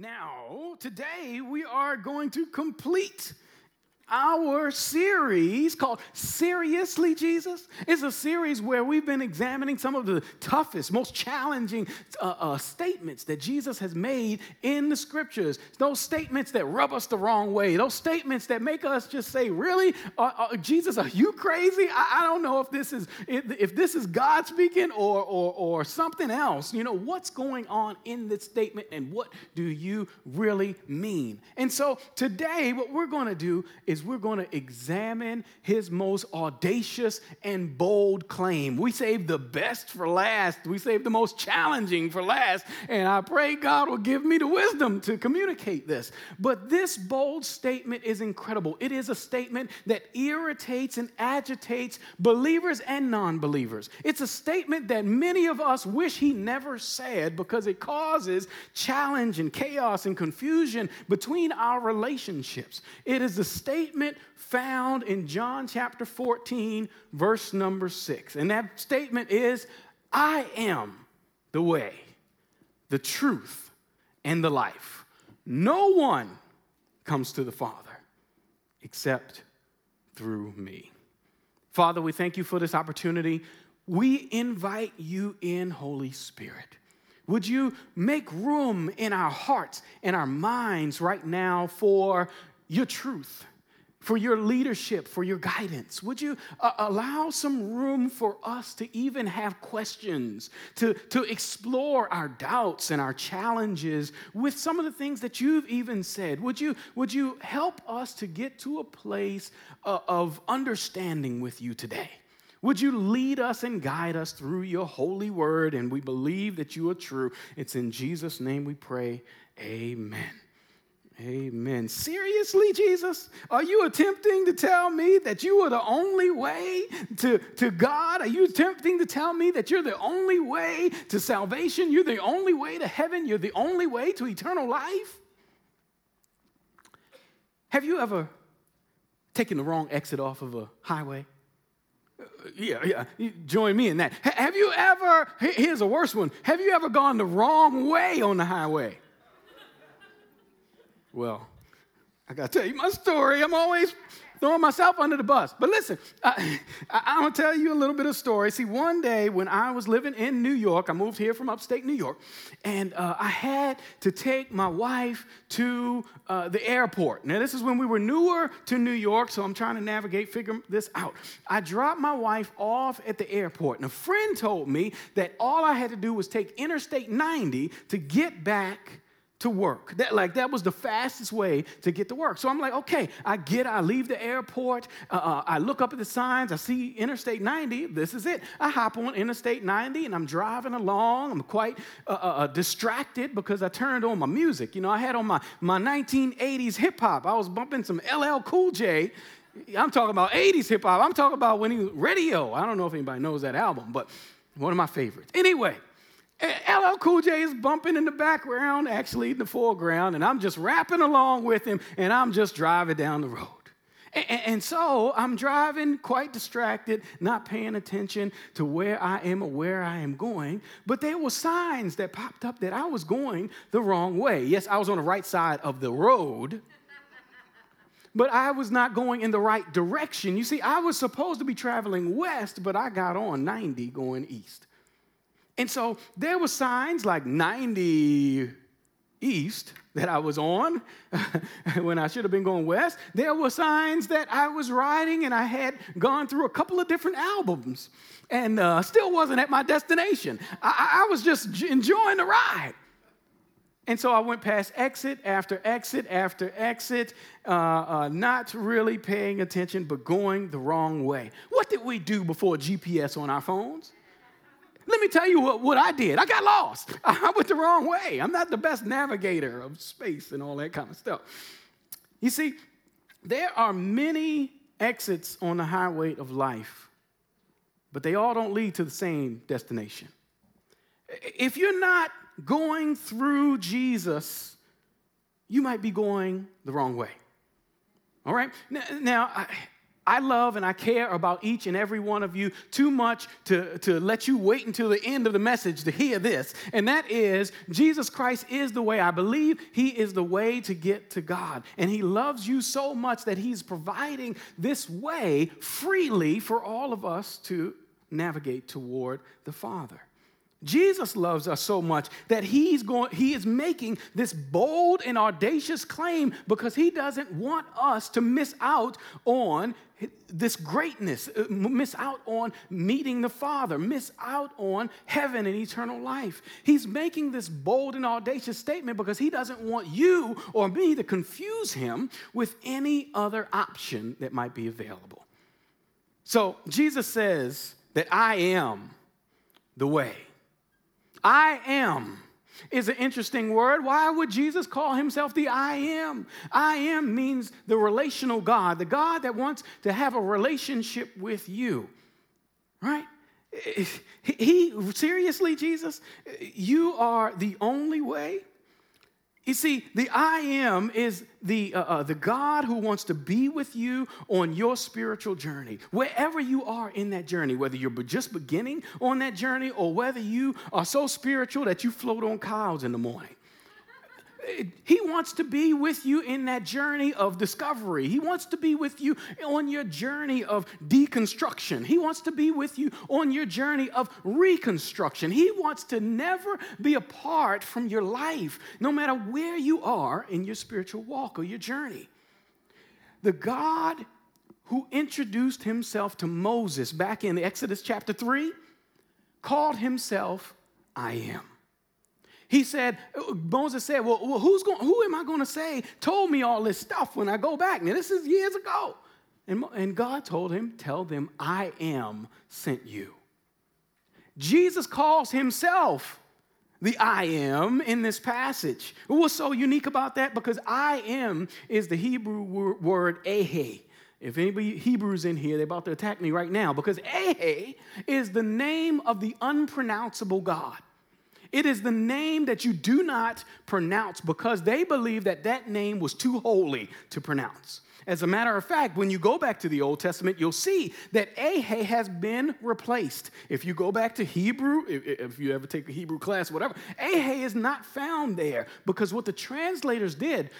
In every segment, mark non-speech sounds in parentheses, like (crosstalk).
Now, today we are going to complete our series called Seriously Jesus. It's a series where we've been examining some of the toughest, most challenging uh, uh, statements that Jesus has made in the scriptures. Those statements that rub us the wrong way, those statements that make us just say, Really? Uh, uh Jesus, are you crazy? I, I, don't know if this is if this is God speaking or, or, or something else. You know, what's going on in this statement and what do you really mean? And so today, what we're going to do is is we're going to examine his most audacious and bold claim. We saved the best for last, we saved the most challenging for last, and I pray God will give me the wisdom to communicate this. But this bold statement is incredible. It is a statement that irritates and agitates believers and non believers. It's a statement that many of us wish he never said because it causes challenge and chaos and confusion between our relationships. It is a statement statement found in John chapter 14, verse number 6. And that statement is I am the way, the truth, and the life. No one comes to the Father except through me. Father, we thank you for this opportunity. We invite you in, Holy Spirit. Would you make room in our hearts and our minds right now for your truth? For your leadership, for your guidance. Would you uh, allow some room for us to even have questions, to, to explore our doubts and our challenges with some of the things that you've even said? Would you, would you help us to get to a place uh, of understanding with you today? Would you lead us and guide us through your holy word? And we believe that you are true. It's in Jesus' name we pray. Amen. Amen. Seriously, Jesus? Are you attempting to tell me that you are the only way to, to God? Are you attempting to tell me that you're the only way to salvation? You're the only way to heaven? You're the only way to eternal life? Have you ever taken the wrong exit off of a highway? Uh, yeah, yeah. Join me in that. Have you ever, here's a worse one. Have you ever gone the wrong way on the highway? Well, I got to tell you my story. I'm always throwing myself under the bus. But listen, I, am going to tell you a little bit of story. See, one day when I was living in New York, I moved here from upstate New York, and uh, I had to take my wife to uh, the airport. Now, this is when we were newer to New York, so I'm trying to navigate, figure this out. I dropped my wife off at the airport, and a friend told me that all I had to do was take Interstate 90 to get back to work. That like that was the fastest way to get to work. So I'm like, okay, I get, I leave the airport, uh, uh, I look up at the signs, I see Interstate 90. This is it. I hop on Interstate 90 and I'm driving along. I'm quite uh, uh, uh distracted because I turned on my music. You know, I had on my my 1980s hip hop. I was bumping some LL Cool J. I'm talking about 80s hip hop. I'm talking about when he was radio. I don't know if anybody knows that album, but one of my favorites. Anyway. LL Cool J is bumping in the background, actually in the foreground, and I'm just rapping along with him, and I'm just driving down the road. And, and, so I'm driving quite distracted, not paying attention to where I am or where I am going. But there were signs that popped up that I was going the wrong way. Yes, I was on the right side of the road, but I was not going in the right direction. You see, I was supposed to be traveling west, but I got on 90 going east. And so there were signs like 90 east that I was on (laughs) when I should have been going west. There were signs that I was riding and I had gone through a couple of different albums and uh, still wasn't at my destination. I, I was just enjoying the ride. And so I went past exit after exit after exit, uh, uh, not really paying attention, but going the wrong way. What did we do before GPS on our phones? Let me tell you what, what I did. I got lost. (laughs) I went the wrong way. I'm not the best navigator of space and all that kind of stuff. You see, there are many exits on the highway of life, but they all don't lead to the same destination. If you're not going through Jesus, you might be going the wrong way. All right? Now, now I, I love and I care about each and every one of you too much to, to let you wait until the end of the message to hear this. And that is Jesus Christ is the way. I believe He is the way to get to God. And He loves you so much that He's providing this way freely for all of us to navigate toward the Father. Jesus loves us so much that he's going, he is making this bold and audacious claim because he doesn't want us to miss out on this greatness, uh, miss out on meeting the Father, miss out on heaven and eternal life. He's making this bold and audacious statement because he doesn't want you or me to confuse him with any other option that might be available. So Jesus says that I am the way. I am is an interesting word. Why would Jesus call himself the I am? I am means the relational God, the God that wants to have a relationship with you, right? He, seriously, Jesus, you are the only way you see, the I am is the, uh, uh, the God who wants to be with you on your spiritual journey. Wherever you are in that journey, whether you're just beginning on that journey or whether you are so spiritual that you float on clouds in the morning. He wants to be with you in that journey of discovery. He wants to be with you on your journey of deconstruction. He wants to be with you on your journey of reconstruction. He wants to never be apart from your life, no matter where you are in your spiritual walk or your journey. The God who introduced himself to Moses back in Exodus chapter 3 called himself I am. He said, Moses said, Well, who's going, who am I going to say told me all this stuff when I go back? Now, this is years ago. And, and God told him, Tell them, I am sent you. Jesus calls himself the I am in this passage. What's so unique about that? Because I am is the Hebrew word ehe. If anybody Hebrews in here, they're about to attack me right now because ehe is the name of the unpronounceable God. It is the name that you do not pronounce because they believe that that name was too holy to pronounce. As a matter of fact, when you go back to the Old Testament, you'll see that Ehe has been replaced. If you go back to Hebrew, if you ever take a Hebrew class, whatever, Ehe is not found there because what the translators did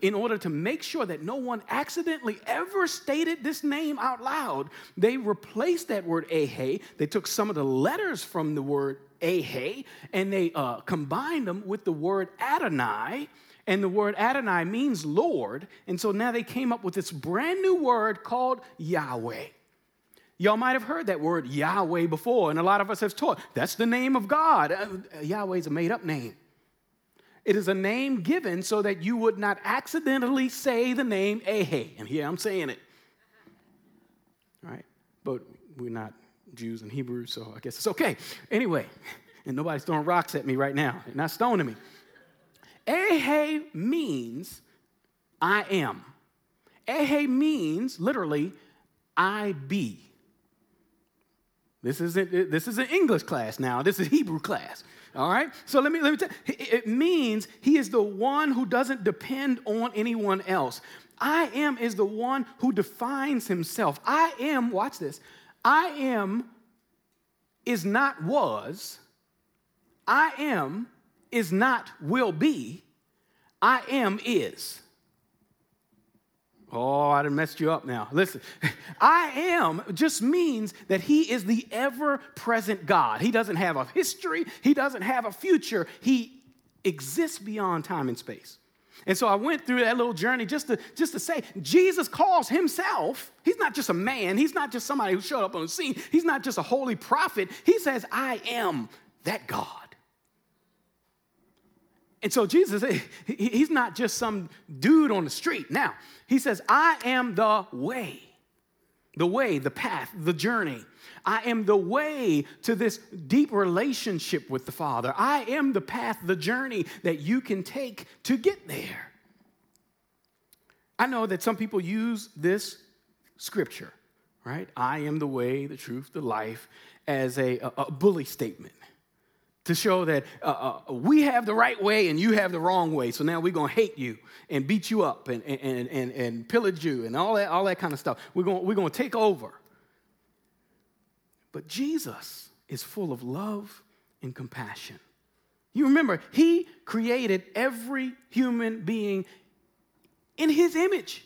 in order to make sure that no one accidentally ever stated this name out loud, they replaced that word Ehe. They took some of the letters from the word Ehe, and they uh, combined them with the word Adonai. And the word Adonai means Lord. And so now they came up with this brand new word called Yahweh. Y'all might have heard that word Yahweh before, and a lot of us have taught that's the name of God. Uh, Yahweh is a made up name. It is a name given so that you would not accidentally say the name Ehe. And here I'm saying it. All right? But we're not Jews and Hebrews, so I guess it's okay. Anyway, and nobody's throwing rocks at me right now. They're not stoning me. Ehe means I am. Ehe means literally I be. This isn't this is an English class now. This is Hebrew class. All right? So let me let me tell it means he is the one who doesn't depend on anyone else. I am is the one who defines himself. I am, watch this. I am is not was. I am is not will be. I am is. Oh, I done messed you up now. Listen, (laughs) I am just means that He is the ever present God. He doesn't have a history, He doesn't have a future. He exists beyond time and space. And so I went through that little journey just to, just to say Jesus calls himself, he's not just a man, he's not just somebody who showed up on the scene, he's not just a holy prophet. He says, I am that God. And so Jesus, (laughs) he's not just some dude on the street. Now, he says, I am the way, the way, the path, the journey. I am the way to this deep relationship with the Father. I am the path, the journey that you can take to get there. I know that some people use this scripture, right? I am the way, the truth, the life, as a, a, bully statement. To show that uh, uh, we have the right way and you have the wrong way. So now we're going to hate you and beat you up and, and, and, and pillage you and all that, all that kind of stuff. We're going we're going to take over. But Jesus is full of love and compassion. You remember, He created every human being in His image.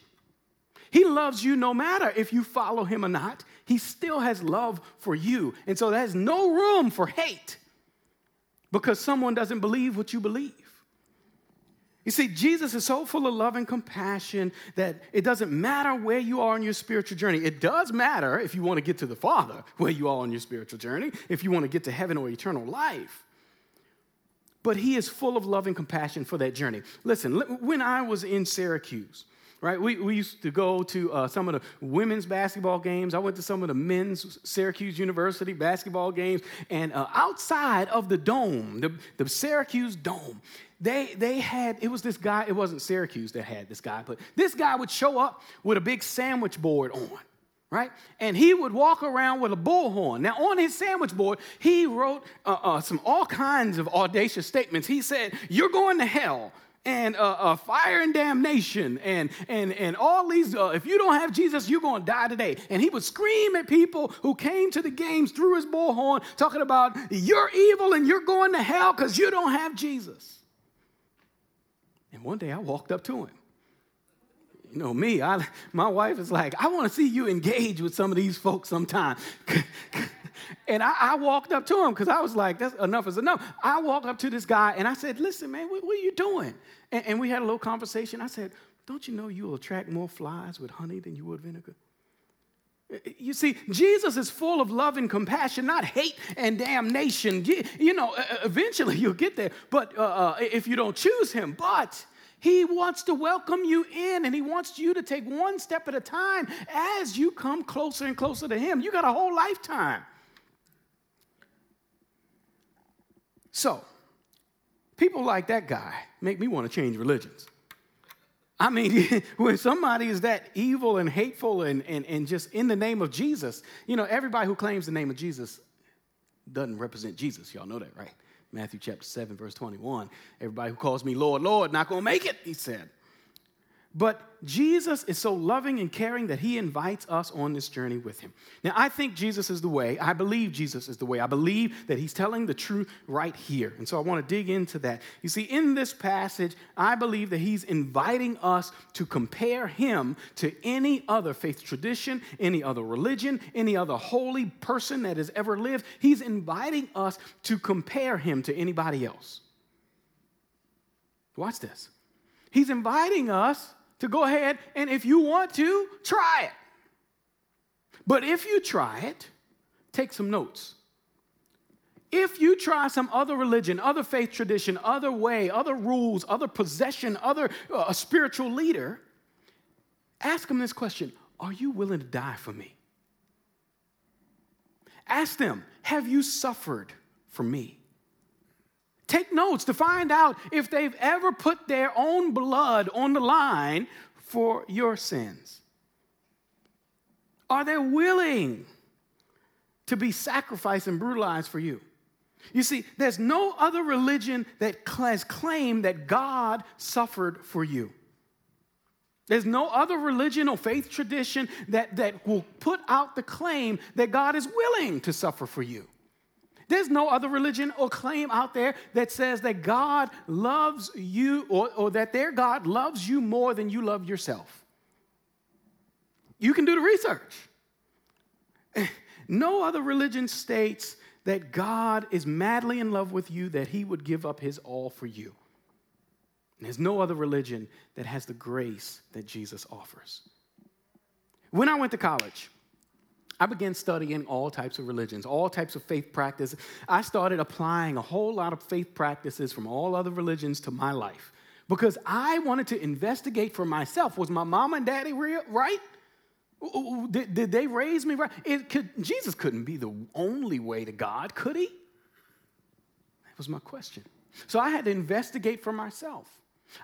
He loves you no matter if you follow Him or not. He still has love for you. And so there's no room for hate because someone doesn't believe what you believe. You see, Jesus is so full of love and compassion that it doesn't matter where you are in your spiritual journey. It does matter if you want to get to the Father, where you are on your spiritual journey, if you want to get to heaven or eternal life. But He is full of love and compassion for that journey. Listen, when I was in Syracuse, right? We, we used to go to uh, some of the women's basketball games. I went to some of the men's Syracuse University basketball games. And uh, outside of the dome, the, the Syracuse dome, they, they had, it was this guy, it wasn't Syracuse that had this guy, but this guy would show up with a big sandwich board on. Right? And he would walk around with a bullhorn. Now, on his sandwich board, he wrote uh, uh some all kinds of audacious statements. He said, You're going to hell and uh, uh, fire and damnation and, and, and all these, uh, if you don't have Jesus, you're going to die today. And he would scream at people who came to the games through his bullhorn, talking about, you're evil and you're going to hell because you don't have Jesus. And one day I walked up to him. You know me, I, my wife is like, I want to see you engage with some of these folks sometime. (laughs) And I, I walked up to him because I was like, that's enough is enough. I walked up to this guy and I said, listen, man, what, what are you doing? And, and, we had a little conversation. I said, don't you know you will attract more flies with honey than you would vinegar? You see, Jesus is full of love and compassion, not hate and damnation. You, you know, eventually you'll get there, but uh, uh, if you don't choose him, but he wants to welcome you in and he wants you to take one step at a time as you come closer and closer to him. You got a whole lifetime. So, people like that guy make me want to change religions. I mean, (laughs) when somebody is that evil and hateful and, and, and just in the name of Jesus, you know, everybody who claims the name of Jesus doesn't represent Jesus. Y'all know that, right? Matthew chapter 7, verse 21. Everybody who calls me Lord, Lord, not gonna make it, he said. But Jesus is so loving and caring that he invites us on this journey with him. Now, I think Jesus is the way. I believe Jesus is the way. I believe that he's telling the truth right here. And so I want to dig into that. You see, in this passage, I believe that he's inviting us to compare him to any other faith tradition, any other religion, any other holy person that has ever lived. He's inviting us to compare him to anybody else. Watch this. He's inviting us to go ahead and if you want to, try it. But if you try it, take some notes. If you try some other religion, other faith tradition, other way, other rules, other possession, other uh, spiritual leader, ask them this question Are you willing to die for me? Ask them, Have you suffered for me? Take notes to find out if they've ever put their own blood on the line for your sins. Are they willing to be sacrificed and brutalized for you? You see, there's no other religion that has claimed that God suffered for you. There's no other religion or faith tradition that, that will put out the claim that God is willing to suffer for you. There's no other religion or claim out there that says that God loves you or, or that their God loves you more than you love yourself. You can do the research. No other religion states that God is madly in love with you, that he would give up his all for you. And there's no other religion that has the grace that Jesus offers. When I went to college, I began studying all types of religions, all types of faith practices. I started applying a whole lot of faith practices from all other religions to my life because I wanted to investigate for myself was my mom and daddy real, right? Did, did they raise me right? Could, Jesus couldn't be the only way to God, could he? That was my question. So I had to investigate for myself.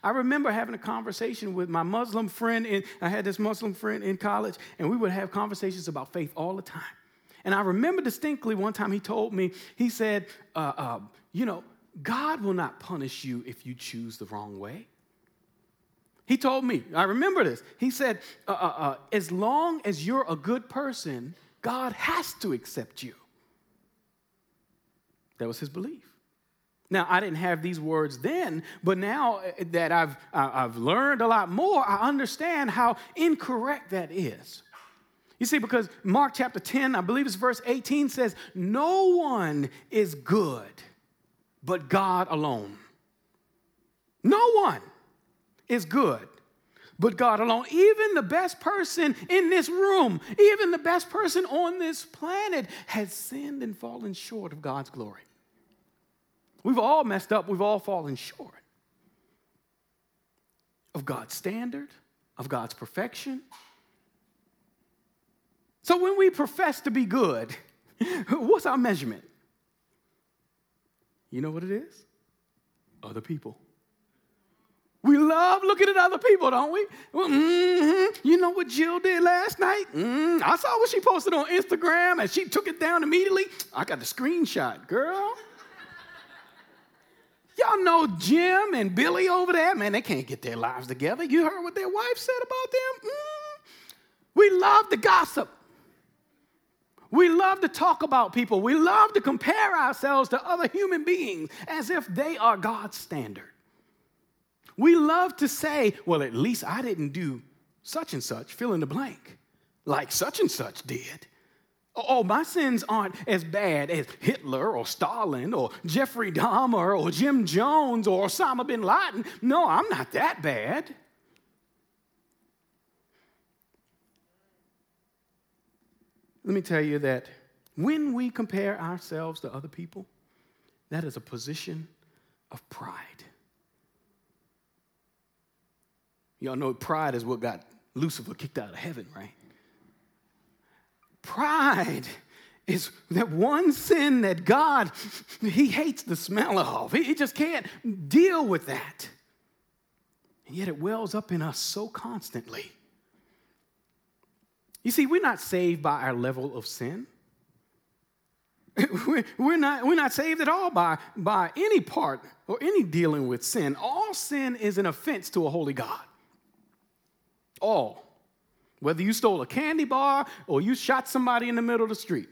I remember having a conversation with my Muslim friend. In, I had this Muslim friend in college, and we would have conversations about faith all the time. And I remember distinctly one time he told me, he said, uh, uh, You know, God will not punish you if you choose the wrong way. He told me, I remember this. He said, uh, uh, uh, As long as you're a good person, God has to accept you. That was his belief. Now, I didn't have these words then, but now uh, that I've, I've learned a lot more, I understand how incorrect that is. You see, because Mark chapter 10, I believe it's verse 18, says, No one is good but God alone. No one is good but God alone. Even the best person in this room, even the best person on this planet has sinned and fallen short of God's glory. We've all messed up, we've all fallen short of God's standard, of God's perfection. So when we profess to be good, (laughs) what's our measurement? You know what it is? Other people. We love looking at other people, don't we? Well, mm-hmm. You know what Jill did last night? Mm, I saw what she posted on Instagram and she took it down immediately. I got the screenshot, girl. Y'all know Jim and Billy over there, man, they can't get their lives together. You heard what their wife said about them? Mm. We love to gossip. We love to talk about people. We love to compare ourselves to other human beings as if they are God's standard. We love to say, well, at least I didn't do such and such, fill in the blank, like such and such did. Oh, oh, my sins aren't as bad as Hitler or Stalin or Jeffrey Dahmer or Jim Jones or Osama bin Laden. No, I'm not that bad. Let me tell you that when we compare ourselves to other people, that is a position of pride. Y'all know pride is what got Lucifer kicked out of heaven, right? Pride is that one sin that God, He hates the smell of. He just can't deal with that. And yet it wells up in us so constantly. You see, we're not saved by our level of sin. (laughs) We're not, we're not saved at all by, by any part or any dealing with sin. All sin is an offense to a holy God. All. Whether you stole a candy bar or you shot somebody in the middle of the street.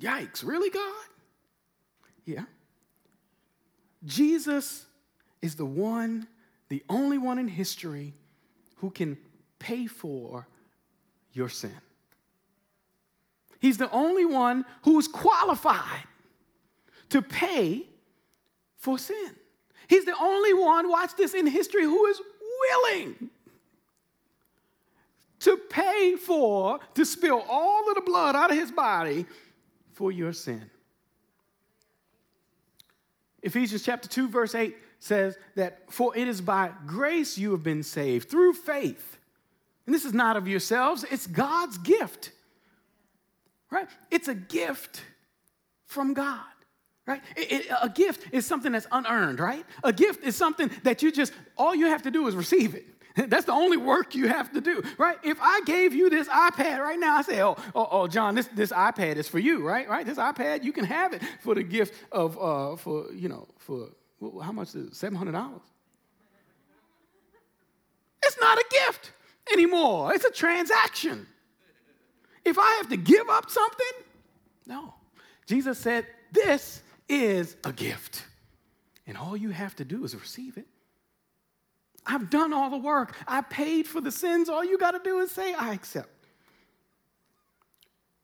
Yikes, really, God? Yeah. Jesus is the one, the only one in history who can pay for your sin. He's the only one who is qualified to pay for sin. He's the only one, watch this in history, who is willing to pay for, to spill all of the blood out of his body for your sin. Ephesians chapter 2, verse 8 says that, For it is by grace you have been saved through faith. And this is not of yourselves, it's God's gift. Right? It's a gift from God. Right? It, it, a gift is something that's unearned, right? A gift is something that you just, all you have to do is receive it. (laughs) That's the only work you have to do, right? If I gave you this iPad right now, I say, oh, oh, oh, John, this, this iPad is for you, right? Right? This iPad, you can have it for the gift of, uh, for, you know, for, how much is it? $700? It's not a gift anymore. It's a transaction. If I have to give up something, no. Jesus said, this is a gift. And all you have to do is receive it. I've done all the work. I paid for the sins. All you got to do is say, I accept.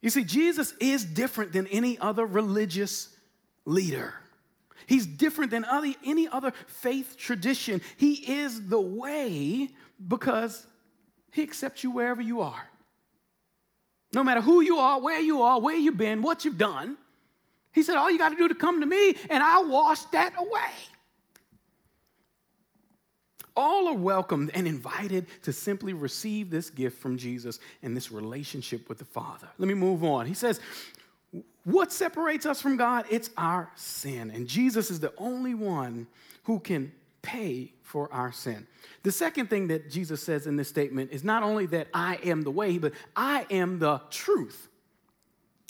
You see, Jesus is different than any other religious leader. He's different than any other faith tradition. He is the way because he accepts you wherever you are. No matter who you are, where you are, where you've been, what you've done. He said, All you got to do to come to me, and I'll wash that away. All are welcomed and invited to simply receive this gift from Jesus and this relationship with the Father. Let me move on. He says, What separates us from God? It's our sin. And Jesus is the only one who can pay for our sin. The second thing that Jesus says in this statement is not only that I am the way, but I am the truth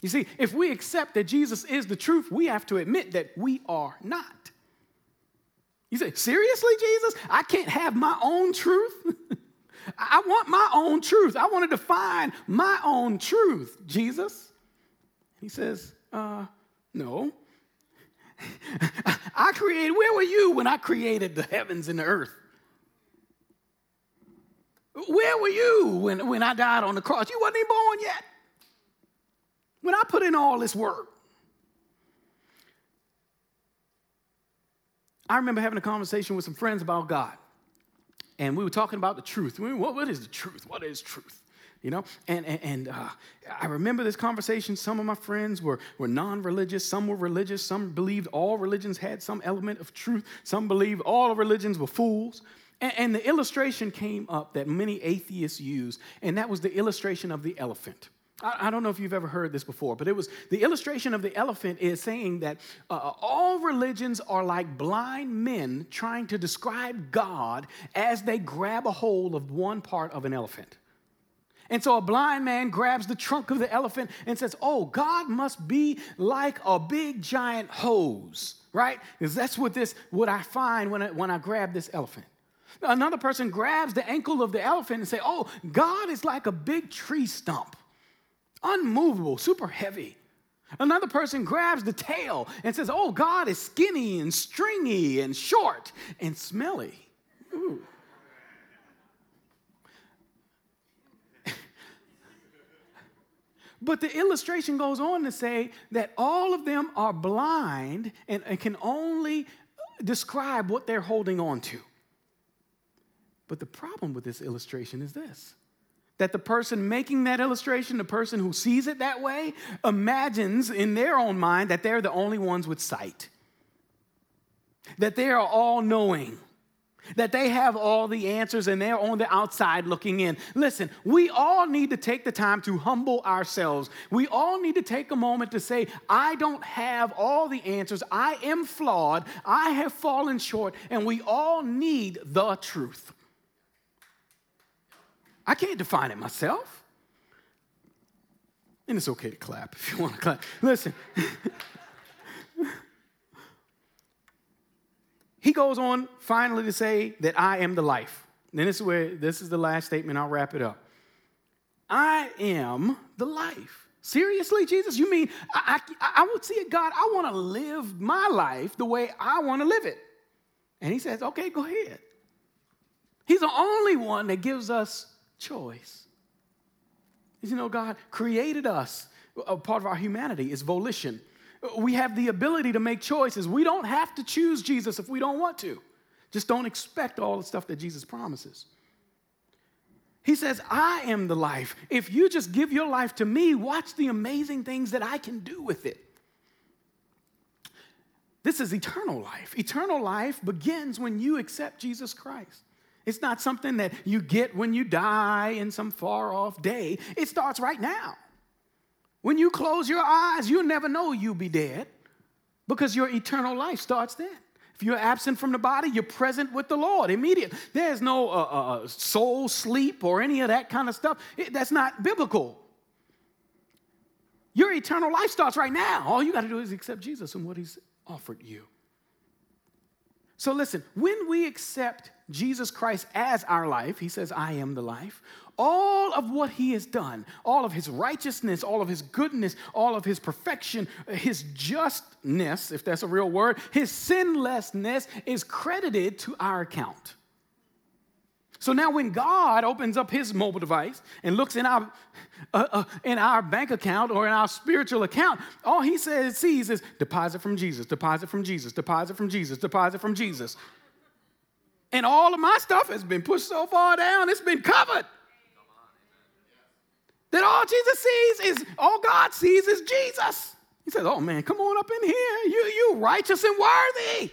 You see, if we accept that Jesus is the truth, we have to admit that we are not. You say, seriously, Jesus? I can't have my own truth? (laughs) I want my own truth. I want to define my own truth, Jesus. He says, uh, no. (laughs) I created, where were you when I created the heavens and the earth? Where were you when, when I died on the cross? You wasn't even born yet. When I put in all this work. I remember having a conversation with some friends about God. And we were talking about the truth. what, what is the truth? What is truth? You know, and, and, and uh, I remember this conversation. Some of my friends were, were non religious, some were religious, some believed all religions had some element of truth, some believed all religions were fools. And, and the illustration came up that many atheists use, and that was the illustration of the elephant. I, don't know if you've ever heard this before, but it was the illustration of the elephant is saying that uh, all religions are like blind men trying to describe God as they grab a hold of one part of an elephant. And so a blind man grabs the trunk of the elephant and says, Oh, God must be like a big giant hose, right? Because that's what this what I find when I, when I grab this elephant. Another person grabs the ankle of the elephant and say, Oh, God is like a big tree stump unmovable, super heavy. Another person grabs the tail and says, Oh, God is skinny and stringy and short and smelly. Ooh. but the illustration goes on to say that all of them are blind and, and can only describe what they're holding on to. But the problem with this illustration is this that the person making that illustration, the person who sees it that way, imagines in their own mind that they're the only ones with sight, that they are all knowing. That they have all the answers and they're on the outside looking in. Listen, we all need to take the time to humble ourselves. We all need to take a moment to say, I don't have all the answers. I am flawed. I have fallen short. And we all need the truth. I can't define it myself. And it's okay to clap if you want to clap. Listen. (laughs) he goes on finally to say that I am the life. And this is where this is the last statement. I'll wrap it up. I am the life. Seriously, Jesus? You mean I, I, I would see it, God? I want to live my life the way I want to live it. And he says, okay, go ahead. He's the only one that gives us choice. You know, God created us. A part of our humanity is volition. We have the ability to make choices. We don't have to choose Jesus if we don't want to. Just don't expect all the stuff that Jesus promises. He says, I am the life. If you just give your life to me, watch the amazing things that I can do with it. This is eternal life. Eternal life begins when you accept Jesus Christ. It's not something that you get when you die in some far off day. It starts right now. When you close your eyes, you'll never know you'll be dead because your eternal life starts then. If you're absent from the body, you're present with the Lord immediately. There's no uh, uh, uh, soul sleep or any of that kind of stuff. It, that's not biblical. Your eternal life starts right now. All you got to do is accept Jesus and what He's offered you. So listen, when we accept Jesus Christ as our life, he says, I am the life. All of what he has done, all of his righteousness, all of his goodness, all of his perfection, his justness, if that's a real word, his sinlessness is credited to our account. So now, when God opens up his mobile device and looks in our, uh, uh, in our bank account or in our spiritual account, all he says, sees is deposit from Jesus, deposit from Jesus, deposit from Jesus, deposit from Jesus. And all of my stuff has been pushed so far down, it's been covered. That all Jesus sees is, all God sees is Jesus. He says, Oh man, come on up in here. You, you righteous and worthy.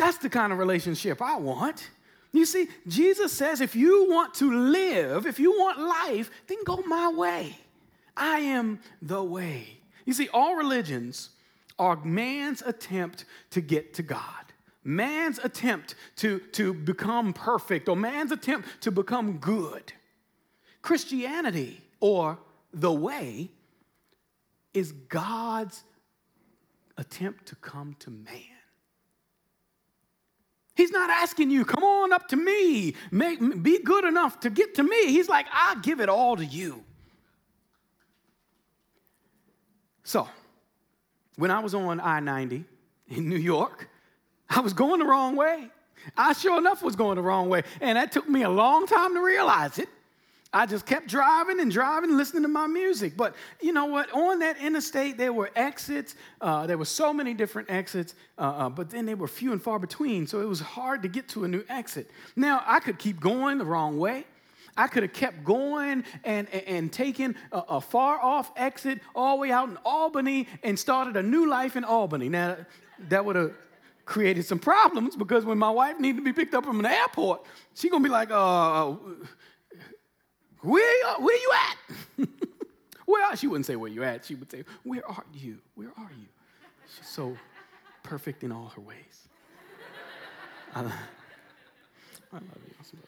That's the kind of relationship I want. You see, Jesus says if you want to live, if you want life, then go my way. I am the way. You see, all religions are man's attempt to get to God. Man's attempt to, to become perfect or man's attempt to become good. Christianity or the way, is God's attempt to come to man. He's not asking you, come on up to me, make, be good enough to get to me. He's like, I'll give it all to you. So, when I was on I 90 in New York, I was going the wrong way. I sure enough was going the wrong way. And that took me a long time to realize it. I just kept driving and driving, listening to my music. But you know what? On that interstate, there were exits. Uh, there were so many different exits, uh, uh, but then they were few and far between. So it was hard to get to a new exit. Now, I could keep going the wrong way. I could have kept going and, and, and taken a, a, far off exit all the way out in Albany and started a new life in Albany. Now, that would have created some problems because when my wife needed to be picked up from an airport, she's going to be like, uh, where, where you at? (laughs) well, she wouldn't say where you at. She would say, where are you? Where are you? She's so perfect in all her ways. (laughs) I, love you.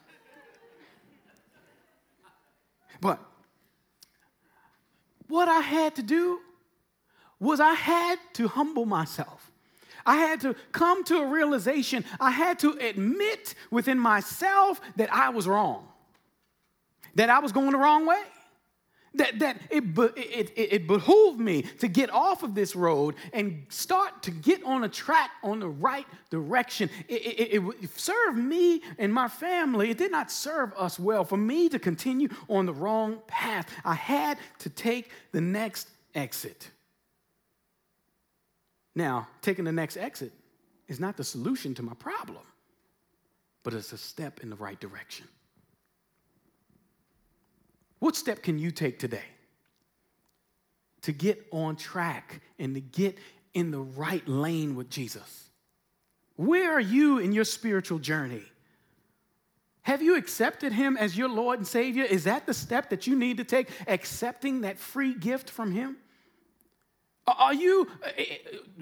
But what I had to do was I had to humble myself. I had to come to a realization. I had to admit within myself that I was wrong that I was going the wrong way. That, that it, it, it, it behooved me to get off of this road and start to get on a track on the right direction. It, it, it served me and my family. It did not serve us well for me to continue on the wrong path. I had to take the next exit. Now, taking the next exit is not the solution to my problem, but it's a step in the right direction. What step can you take today to get on track and to get in the right lane with Jesus? Where are you in your spiritual journey? Have you accepted him as your Lord and Savior? Is that the step that you need to take? Accepting that free gift from him? Are you, eh,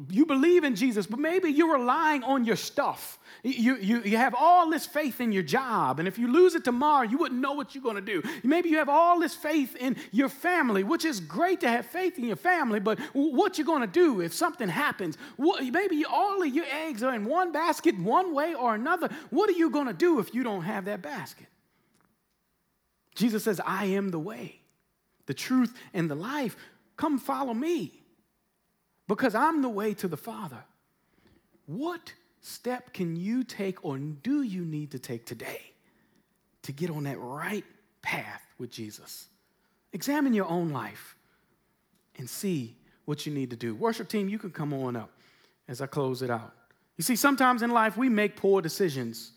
you believe in Jesus, but maybe you're relying on your stuff. You, you, you have all this faith in your job, and if you lose it tomorrow, you wouldn't know what you're going to do. Maybe you have all this faith in your family, which is great to have faith in your family, but what you're going to do if something happens? Maybe all of your eggs are in one basket, one way or another. What are you going to do if you don't have that basket? Jesus says, I am the way, the truth, and the life. Come follow me because I'm the way to the Father. What step can you take or do you need to take today to get on that right path with Jesus? Examine your own life and see what you need to do. Worship team, you can come on up as I close it out. You see, sometimes in life we make poor decisions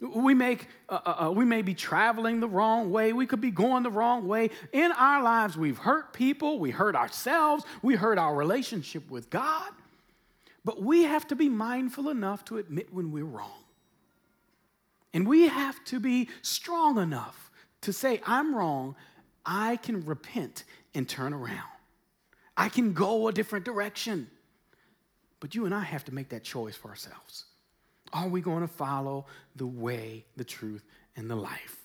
we, make, uh, uh, uh, we may be traveling the wrong way. We could be going the wrong way. In our lives, we've hurt people, we hurt ourselves, we hurt our relationship with God. But we have to be mindful enough to admit when we're wrong. And we have to be strong enough to say, I'm wrong. I can repent and turn around. I can go a different direction. But you and I have to make that choice for ourselves. Are we going to follow the way, the truth, and the life?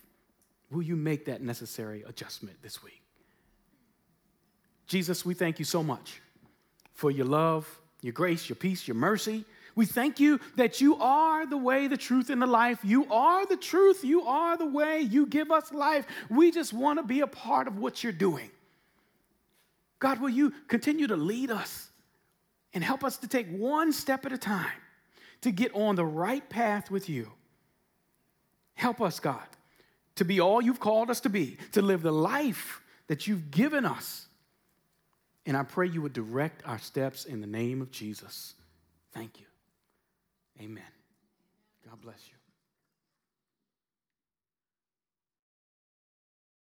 Will you make that necessary adjustment this week? Jesus, we thank you so much for your love, your grace, your peace, your mercy. We thank you that you are the way, the truth, and the life. You are the truth. You are the way. You give us life. We just want to be a part of what you're doing. God, will you continue to lead us and help us to take one step at a time to get on the right path with you. Help us, God, to be all you've called us to be, to live the life that you've given us. And I pray you would direct our steps in the name of Jesus. Thank you. Amen. God bless you.